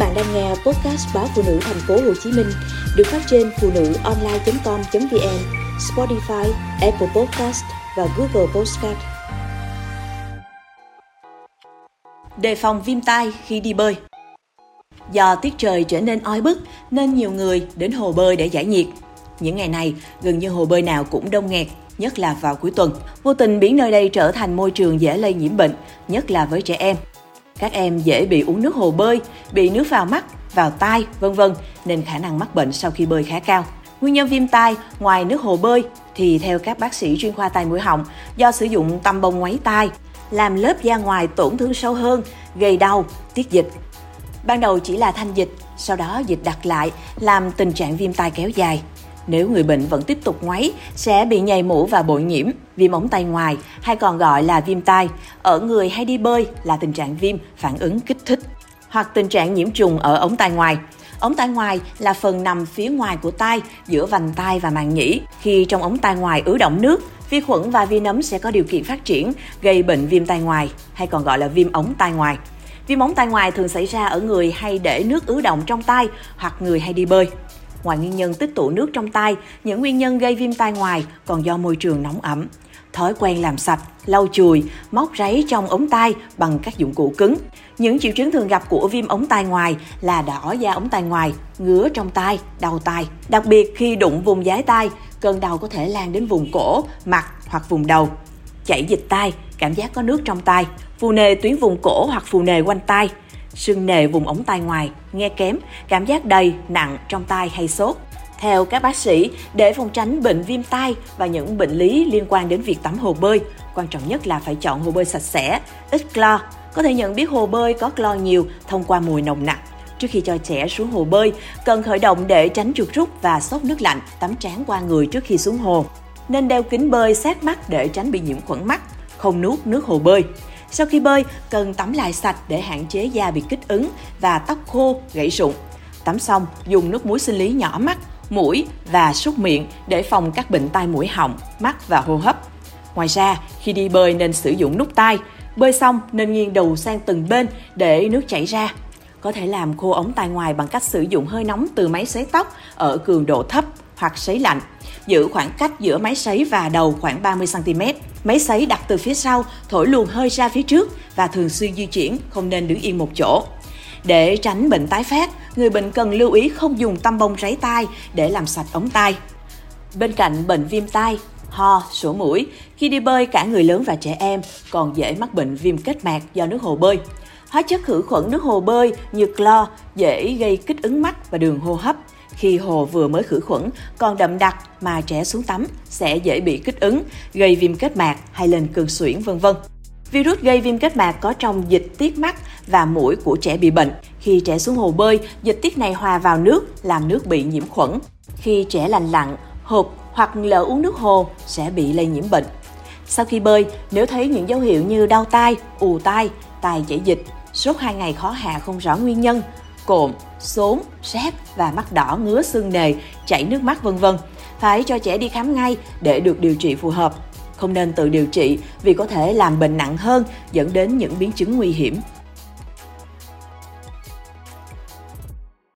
bạn đang nghe podcast báo phụ nữ thành phố Hồ Chí Minh được phát trên phụ nữ online.com.vn, Spotify, Apple Podcast và Google Podcast. Đề phòng viêm tai khi đi bơi. Do tiết trời trở nên oi bức nên nhiều người đến hồ bơi để giải nhiệt. Những ngày này, gần như hồ bơi nào cũng đông nghẹt, nhất là vào cuối tuần. Vô tình biến nơi đây trở thành môi trường dễ lây nhiễm bệnh, nhất là với trẻ em. Các em dễ bị uống nước hồ bơi, bị nước vào mắt, vào tai, vân vân nên khả năng mắc bệnh sau khi bơi khá cao. Nguyên nhân viêm tai ngoài nước hồ bơi thì theo các bác sĩ chuyên khoa tai mũi họng do sử dụng tăm bông ngoáy tai làm lớp da ngoài tổn thương sâu hơn, gây đau, tiết dịch. Ban đầu chỉ là thanh dịch, sau đó dịch đặt lại làm tình trạng viêm tai kéo dài. Nếu người bệnh vẫn tiếp tục ngoáy, sẽ bị nhầy mũ và bội nhiễm, viêm ống tay ngoài hay còn gọi là viêm tai. Ở người hay đi bơi là tình trạng viêm phản ứng kích thích hoặc tình trạng nhiễm trùng ở ống tai ngoài. Ống tai ngoài là phần nằm phía ngoài của tai, giữa vành tai và màng nhĩ. Khi trong ống tai ngoài ứ động nước, vi khuẩn và vi nấm sẽ có điều kiện phát triển, gây bệnh viêm tai ngoài, hay còn gọi là viêm ống tai ngoài. Viêm ống tai ngoài thường xảy ra ở người hay để nước ứ động trong tai hoặc người hay đi bơi. Ngoài nguyên nhân tích tụ nước trong tai, những nguyên nhân gây viêm tai ngoài còn do môi trường nóng ẩm. Thói quen làm sạch, lau chùi, móc ráy trong ống tai bằng các dụng cụ cứng. Những triệu chứng thường gặp của viêm ống tai ngoài là đỏ da ống tai ngoài, ngứa trong tai, đau tai. Đặc biệt khi đụng vùng giái tai, cơn đau có thể lan đến vùng cổ, mặt hoặc vùng đầu. Chảy dịch tai, cảm giác có nước trong tai, phù nề tuyến vùng cổ hoặc phù nề quanh tai, sưng nề vùng ống tai ngoài, nghe kém, cảm giác đầy, nặng trong tai hay sốt. Theo các bác sĩ, để phòng tránh bệnh viêm tai và những bệnh lý liên quan đến việc tắm hồ bơi, quan trọng nhất là phải chọn hồ bơi sạch sẽ, ít clo. Có thể nhận biết hồ bơi có clo nhiều thông qua mùi nồng nặc. Trước khi cho trẻ xuống hồ bơi, cần khởi động để tránh chuột rút và sốt nước lạnh, tắm trán qua người trước khi xuống hồ. Nên đeo kính bơi sát mắt để tránh bị nhiễm khuẩn mắt, không nuốt nước hồ bơi. Sau khi bơi, cần tắm lại sạch để hạn chế da bị kích ứng và tóc khô, gãy rụng. Tắm xong, dùng nước muối sinh lý nhỏ mắt, mũi và súc miệng để phòng các bệnh tai mũi họng, mắt và hô hấp. Ngoài ra, khi đi bơi nên sử dụng nút tai. Bơi xong nên nghiêng đầu sang từng bên để nước chảy ra. Có thể làm khô ống tai ngoài bằng cách sử dụng hơi nóng từ máy sấy tóc ở cường độ thấp hoặc sấy lạnh. Giữ khoảng cách giữa máy sấy và đầu khoảng 30 cm. Máy sấy đặt từ phía sau, thổi luồng hơi ra phía trước và thường xuyên di chuyển, không nên đứng yên một chỗ. Để tránh bệnh tái phát, người bệnh cần lưu ý không dùng tăm bông ráy tai để làm sạch ống tai. Bên cạnh bệnh viêm tai, ho, sổ mũi, khi đi bơi cả người lớn và trẻ em còn dễ mắc bệnh viêm kết mạc do nước hồ bơi. Hóa chất khử khuẩn nước hồ bơi như clo dễ gây kích ứng mắt và đường hô hấp. Khi hồ vừa mới khử khuẩn còn đậm đặc mà trẻ xuống tắm sẽ dễ bị kích ứng, gây viêm kết mạc hay lên cơn suyễn vân vân. Virus gây viêm kết mạc có trong dịch tiết mắt và mũi của trẻ bị bệnh. Khi trẻ xuống hồ bơi, dịch tiết này hòa vào nước làm nước bị nhiễm khuẩn. Khi trẻ lành lặn, hộp hoặc lỡ uống nước hồ sẽ bị lây nhiễm bệnh. Sau khi bơi, nếu thấy những dấu hiệu như đau tai, ù tai, tai chảy dịch, sốt hai ngày khó hạ không rõ nguyên nhân, cộm, sốn, rét và mắt đỏ ngứa sưng nề, chảy nước mắt vân vân, phải cho trẻ đi khám ngay để được điều trị phù hợp. Không nên tự điều trị vì có thể làm bệnh nặng hơn dẫn đến những biến chứng nguy hiểm.